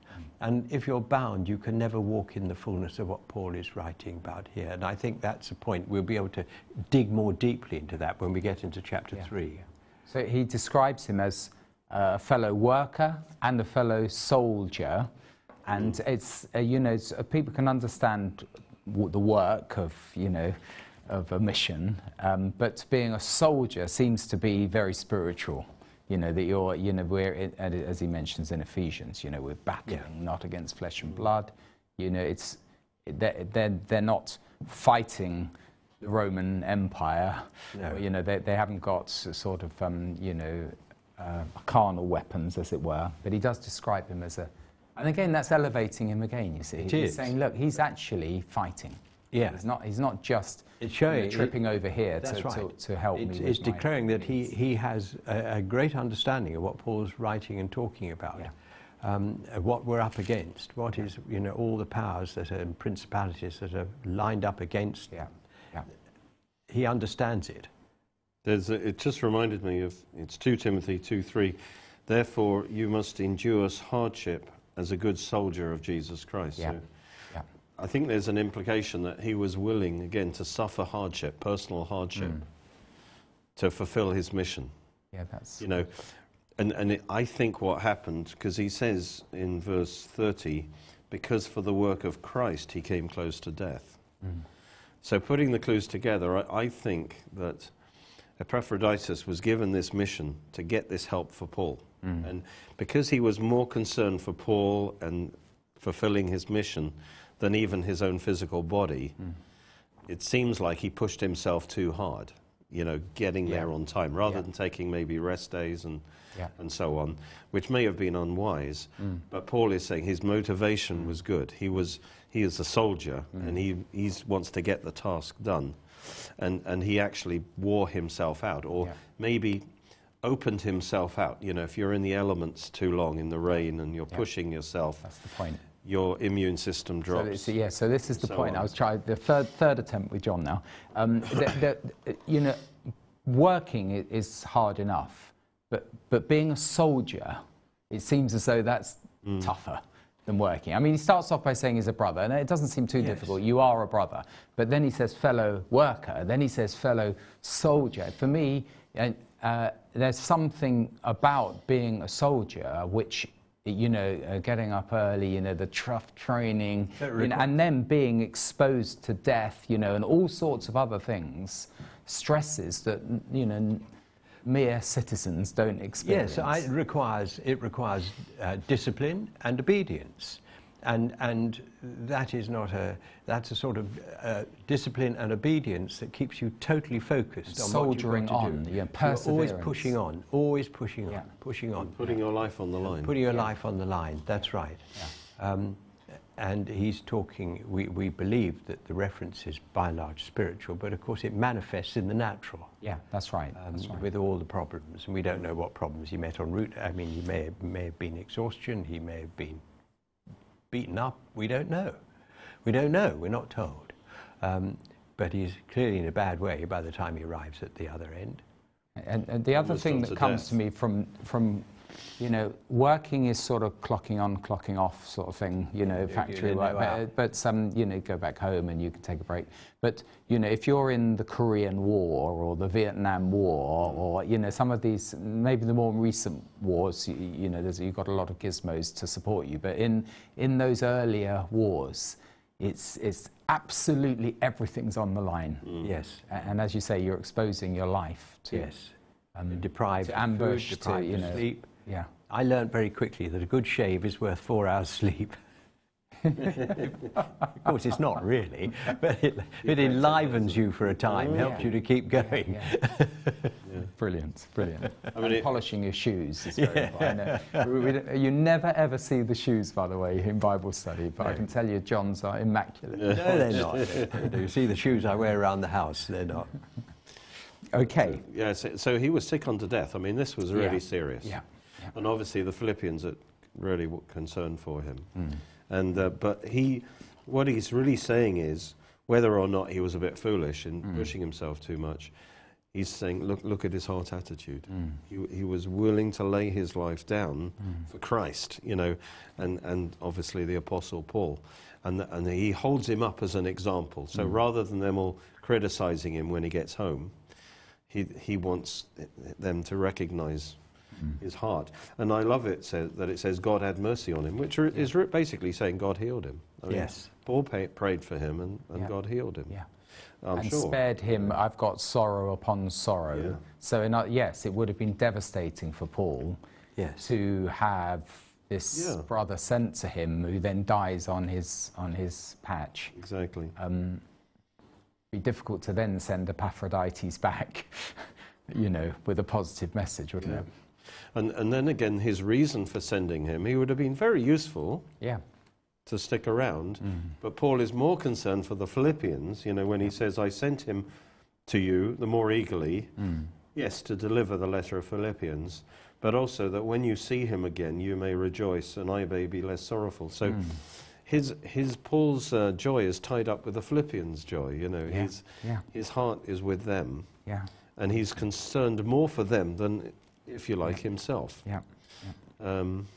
And if you're bound, you can never walk in the fullness of what Paul is writing about here. And I think that's a point. We'll be able to dig more deeply into that when we get into chapter Yeah. 3. So he describes him as a fellow worker and a fellow soldier. And it's, uh, you know, it's, uh, people can understand the work of, you know, of a mission, um, but being a soldier seems to be very spiritual. You know, that you're, you know, we're, in- as he mentions in Ephesians, you know, we're battling Yeah. not against flesh and blood. You know, it's, they're, they're, they're not fighting the Roman Empire. No. You know, they, they haven't got sort of, um, you know, uh, carnal weapons, as it were. But he does describe him as a, and again, that's elevating him again. You see, It he's is. saying, look, he's actually fighting. Yeah. he's not. He's not just It's you know, showing- tripping over here to, right. to, to help it's, me. It's with my declaring that he, he has a, a great understanding of what Paul's writing and talking about. Yeah. Um, uh, what we're up against, what is, you know, all the powers that are, and principalities that are lined up against. Yeah, yeah, He understands it. There's a, it just reminded me of it's 2 Timothy 2 3. Therefore, you must endure hardship as a good soldier of Jesus Christ. Yeah. So yeah. I think there's an implication that he was willing, again, to suffer hardship, personal hardship, Mm. to fulfill his mission. yeah. That's You know, and, and it, I think what happened, because he says in verse 30, because for the work of Christ he came close to death. Mm. So putting the clues together, I, I think that Epaphroditus was given this mission to get this help for Paul. Mm. And because he was more concerned for Paul and fulfilling his mission than even his own physical body, Mm. it seems like he pushed himself too hard, you know, getting Yeah. there on time, rather Yeah. than taking maybe rest days and, Yeah. and so on, which may have been unwise. Mm. But Paul is saying his motivation was good. He, was, he is a soldier Mm. and he he's, wants to get the task done. And, and he actually wore himself out, or maybe opened himself out. You know, if you're in the elements too long in the rain and you're pushing yourself, that's the point. Your immune system So, drops. this- yeah, so this is the So point. I was trying the third third attempt with John now. Um, the, the, you know, working is hard enough, but but being a soldier, it seems as though that's Mm. tougher than working. I mean, he starts off by saying he's a brother, and it doesn't seem too Yes. difficult. You are a brother, but then he says fellow worker, then he says fellow soldier. For me, uh, uh, there's something about being a soldier which. You know, uh, getting up early, you know, the tough training, you know, and then being exposed to death, you know, and all sorts of other things, stresses that, you know, mere citizens don't experience. Yes, I, it requires, it requires uh, discipline and obedience. And, and that is not a, that's a sort of uh, discipline and obedience that keeps you totally focused on Soldiering what you've got to on, do. yeah, You're always pushing on, always pushing on, Yeah. pushing on. putting your life on the line. Putting your life on the line, that's right. Yeah. Um, and he's talking, we, we believe that the reference is by and large spiritual, but of course it manifests in the natural. Yeah, that's right. um, that's right. with all the problems. And we don't know what problems he met en route. I mean, he may have, may have been exhaustion, he may have been beaten up. We don't know. We don't know. We're not told. Um, but he's clearly in a bad way by the time he arrives at the other end. And, and the other thing that to comes death. to me from, from, you know, working is sort of clocking on, clocking off sort of thing, you know, you- factory work. But, but um, you know, go back home and you can take a break. But, you know, if you're in the Korean War or the Vietnam War or, you know, some of these, maybe the more recent wars, you, you know, there's, you've got a lot of gizmos to support you. But in, in those earlier wars, it's, it's absolutely everything's on the line. Yes. A- And as you say, you're exposing your life to, Yes. um, deprived to ambush, food, to, deprived you of know, sleep. Yeah. I learned very quickly that a good shave is worth four hours sleep. of course, it's not really, but it, it enlivens you for a time, oh, helps Yeah. you to keep going. Yeah. Brilliant, brilliant. I mean, And it- polishing your shoes is very important. I know. We- we don't- you never ever see the shoes, by the way, in Bible study, but I can tell you John's are immaculate. No, they're not. You see the shoes I wear around the house, they're not. Okay. Yeah, so, so he was sick unto death. I mean, this was really Yeah. serious. Yeah. And obviously, the Philippians are really concerned for him. Mm. And uh, but he, what he's really saying is, whether or not he was a bit foolish in Mm. pushing himself too much, he's saying, look, look at his heart attitude. Mm. He, he was willing to lay his life down Mm. for Christ, you know, and, and obviously the Apostle Paul. And, and he holds him up as an example. So Mm. rather than them all criticizing him when he gets home, he, he wants them to recognize Mm. his heart. And I love it says, that it says God had mercy on him, which are- is basically saying God healed him. I mean, Yes. Paul pay, prayed for him and, and Yeah. God healed him. Yeah. I'm and sure. spared him, I've got sorrow upon sorrow. Yeah. So, in, o- yes, it would have been devastating for Paul Yes. to have this Yeah. brother sent to him who then dies on his, on his patch. Exactly. Um, be difficult to then send Epaphroditus back, you know, with a positive message, wouldn't Yeah. it? And, and then again, his reason for sending him, he would have been very useful Yeah. to stick around. Mm. But Paul is more concerned for the Philippians, you know, when he says, I sent him to you the more eagerly, Mm. yes, to deliver the letter of Philippians, but also that when you see him again, you may rejoice and I may be less sorrowful. So Mm. his, his Paul's uh, joy is tied up with the Philippians' joy, you know, Yeah. his, Yeah. his heart is with them, Yeah. and he's concerned more for them than, if you like, himself. Yeah. Um,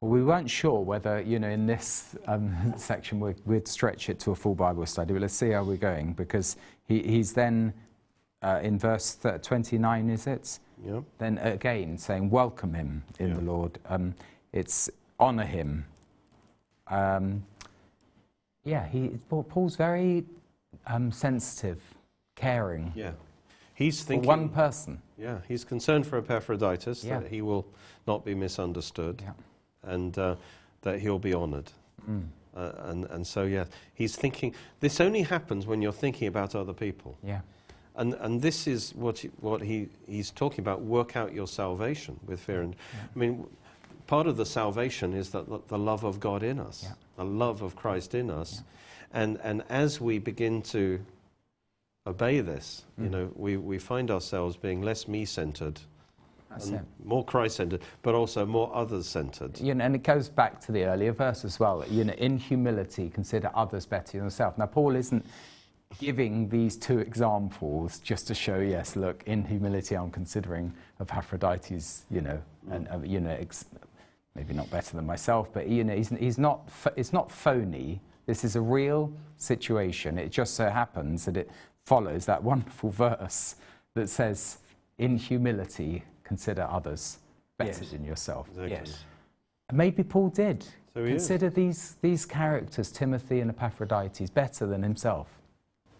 Well, we weren't sure whether, you know, in this um, section we, we'd stretch it to a full Bible study, but let's see how we're going because he, he's then uh, in verse th- 29, is it? yeah, Then again saying, Welcome him in Yeah. the Lord. Um, it's honor him. Um, yeah, he, Paul's very um, sensitive, caring yeah. He's for thinking. one person. Yeah, he's concerned for Epaphroditus Yeah. that he will not be misunderstood Yeah. and uh, that he'll be honored. Mm. Uh, and, and so, yeah, he's thinking. This only happens when you're thinking about other people. Yeah. And, and this is what, he, what he, he's talking about work out your salvation with fear. And I mean, part of the salvation is that the, the love of God in us, Yeah. the love of Christ in us. And, and as we begin to obey this, you Mm. know, we, we find ourselves being less me centered That's and it. more Christ centered, but also more others centered. You know, and it goes back to the earlier verse as well. You know, in humility, consider others better than yourself. Now, Paul isn't giving these two examples just to show, yes, look, in humility, I'm considering Epaphroditus, you know, and uh, you know, ex- maybe not better than myself, but you know, he's, he's not. It's not phony. This is a real situation. It just so happens that it follows that wonderful verse that says, "In humility, consider others better Yes. than yourself." Exactly. Yes. And Maybe Paul did So is. consider these, these characters, Timothy and Epaphroditus, better than himself.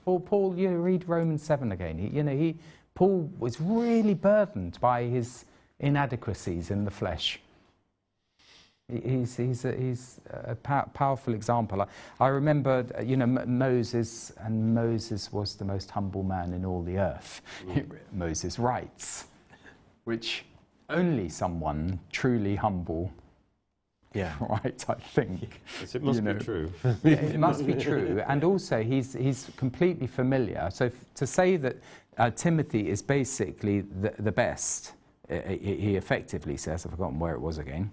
Paul, Paul you know, read Romans 7 again. He, you know, he, Paul was really burdened by his inadequacies in the flesh. He- He's, he's, a, he's a pow- powerful example. I, I remember, you know, M- Moses, and Moses was the most humble man in all the earth. Moses writes, which only someone truly humble Yeah. right, I think. Yes, it must You be know. true. it must be true. And also, he's, he's completely familiar. So, f- to say that uh, Timothy is basically the, the best, uh, he effectively says, I've forgotten where it was again.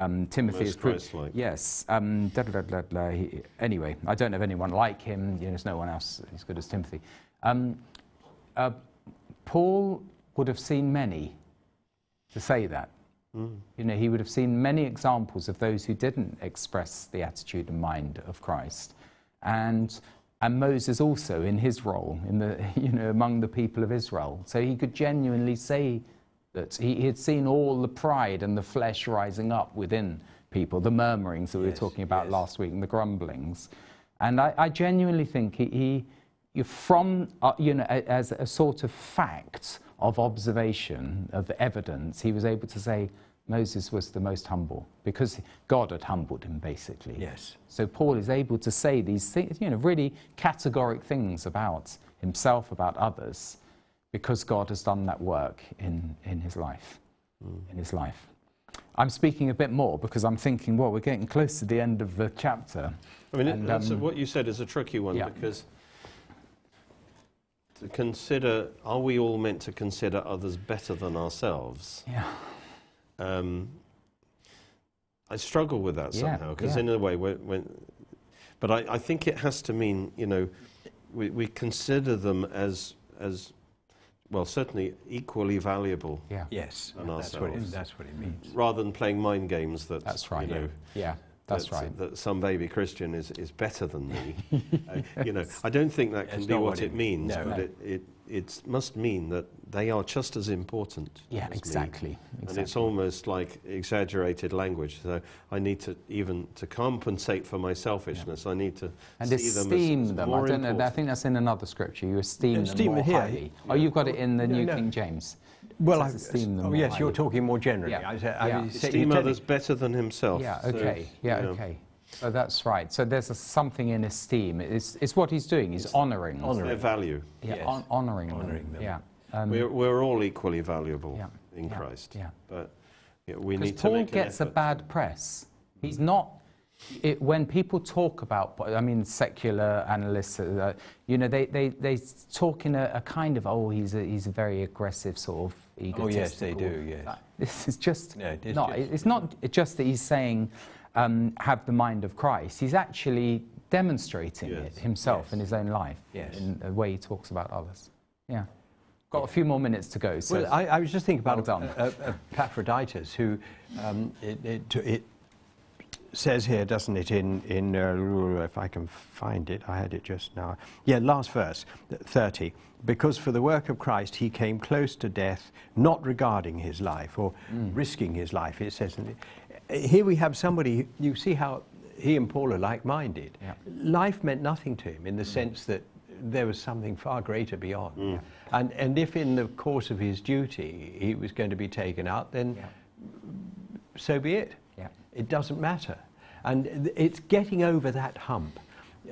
Um, Timothy Most is Christ-like. Yes. Um, da, da, da, he, anyway, I don't have anyone like him. You know, there's no one else as good as Timothy. Um, uh, Paul would have seen many to say that. Mm. You know, he would have seen many examples of those who didn't express the attitude and mind of Christ. And, and Moses also in his role, in the, you know, among the people of Israel. So he could genuinely say that he, had seen all the pride and the flesh rising up within people, the murmurings that we were talking about yes. last week and the grumblings. And I, I genuinely think he, he from, uh, you know, a- as a sort of fact of observation, of evidence, he was able to say Moses was the most humble because God had humbled him, basically. Yes. So Paul is able to say these things, you know, really categoric things about himself, about others, because God has done that work in, in his life. In his life. I'm speaking a bit more because I'm thinking, well, we're getting close to the end of the chapter. I mean, And, that's um, what you said is a tricky one yeah. because to consider, are we all meant to consider others better than ourselves? Yeah. Um, I struggle with that somehow because, yeah. in a way, when but I, I think it has to mean, you know, we, we consider them as as well, certainly equally valuable, Yeah. Yes, And that's what, it, that's what it means. rather than playing mind games. That That's right. You know, yeah. That's that, right. That some baby Christian is, is better than me. uh, you know, I don't think that can It's be what, what it it- means, no. but No. it, it it must mean that they are just as important. Yeah, as me. exactly. And it's almost like exaggerated language. So I need to even to compensate for my selfishness. I need to and see esteem them as, as them. more I don't know. I think that's in another scripture. You esteem Esteem them more here. highly. Oh, you've got it in the No, New no. King James. Well, I, says esteem them oh, more yes, you're talking more generally. Yeah. I, said- I Yeah. Esteem others better than himself. Yeah. So, Okay. yeah. you know, Okay. So that's right. So there's a, something in esteem. It's, it's what he's doing. He's honouring. honouring. Their value. Yeah. Yes. hon- honouring them. Honouring them. Yeah. Um, We're, we're all equally valuable Yeah, in yeah, Christ. yeah. But yeah, we Because need to Paul make an gets a bad press. He's not. It, when people talk about, I mean, secular analysts, uh, you know, they, they, they talk in a, a kind of, oh, he's a, he's a very aggressive sort of egotistical. Oh, yes, they do, yes. Uh, This is just No, it's not. just- it's not just that he's saying, um, have the mind of Christ. He's actually demonstrating Yes, it himself yes. in his own life, Yes. in the way he talks about others. Yeah. Got a few more minutes to go. So Well, I, I was just thinking about Well uh, uh, Epaphroditus, who um, it, it, it says here, doesn't it, in, in uh, if I can find it, I had it just now. Yeah, last verse, 30. Because for the work of Christ he came close to death, not regarding his life or Mm. risking his life, it says. Here we have somebody, you see how he and Paul are like minded. Yeah. Life meant nothing to him in the sense that there was something far greater beyond. And, and if in the course of his duty he was going to be taken out, then Yeah. so be it. Yeah. It doesn't matter. And it's getting over that hump.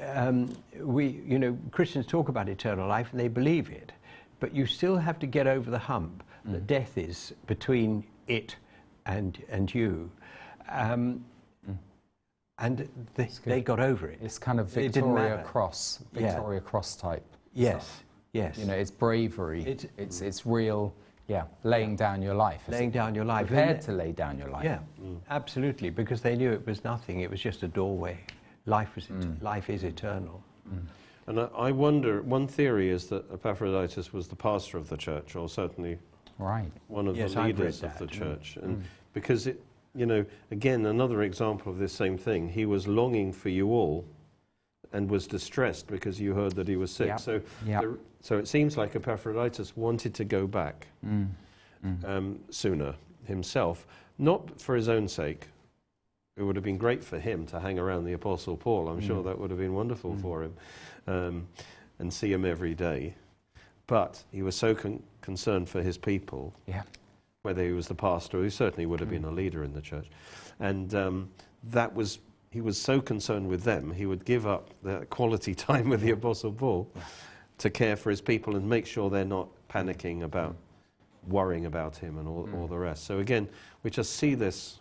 Um, we, you know, Christians talk about eternal life and they believe it, but you still have to get over the hump that death is between it and, and you. Um, And they, they got over it. It's kind of Victoria. Cross, Yeah. Victoria Cross type. Yes, stuff. yes. You know, it's bravery. It's- It's, it's real, yeah, laying down your life. Laying down your life. Prepared And- to lay down your life. Yeah, absolutely, because they knew it was nothing. It was just a doorway. Life, was Mm. life is eternal. And I, I wonder, one theory is that Epaphroditus was the pastor of the church, or certainly Right. one of Yes, the leaders of that, the mm. church. And because it, you know, again, another example of this same thing, he was longing for you all and was distressed because you heard that he was sick. Yeah. So, Yeah. the- so it seems like Epaphroditus wanted to go back Mm. um, sooner himself, not for his own sake. It would have been great for him to hang around the Apostle Paul. I'm sure Mm. that would have been wonderful Mm. for him um, and see him every day. But he was so con- concerned for his people, Yeah. whether he was the pastor, he certainly would have been Mm. a leader in the church. And um, that was, he was so concerned with them, he would give up the quality time with the Apostle Paul. To care for his people and make sure they're not panicking about worrying about him and all, Mm. all the rest. So again, we just see this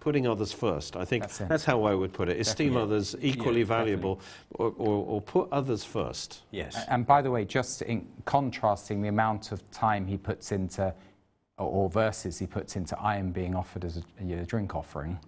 putting others first. I think That's that's, how I would put it. Esteem Definitely. others equally Yeah, valuable or, or, or put others first. Yes. And by the way, just in contrasting the amount of time he puts into, or, or verses he puts into, I am being offered as a, a drink offering,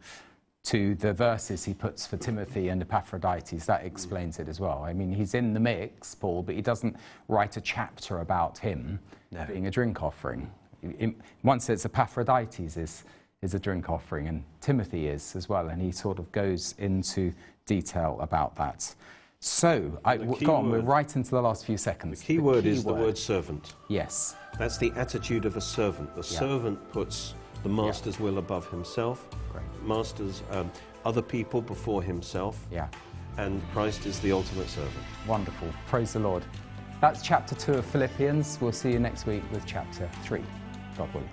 to the verses he puts for Timothy and Epaphroditus, that explains it as well. I mean, he's in the mix, Paul, but he doesn't write a chapter about him No. being a drink offering. In, once it's Epaphroditus is, is a drink offering, and Timothy is as well, and he sort of goes into detail about that. So, I, The w- go on, we're right into the last few seconds. The seconds. key word key is the word servant. Yes, That's the attitude of a servant. The Yeah. servant puts the master's will above himself, great. master's um, other people before himself, Yeah, and Christ is the ultimate servant. wonderful. Praise the Lord. That's chapter two of Philippians. We'll see you next week with chapter three. God willing.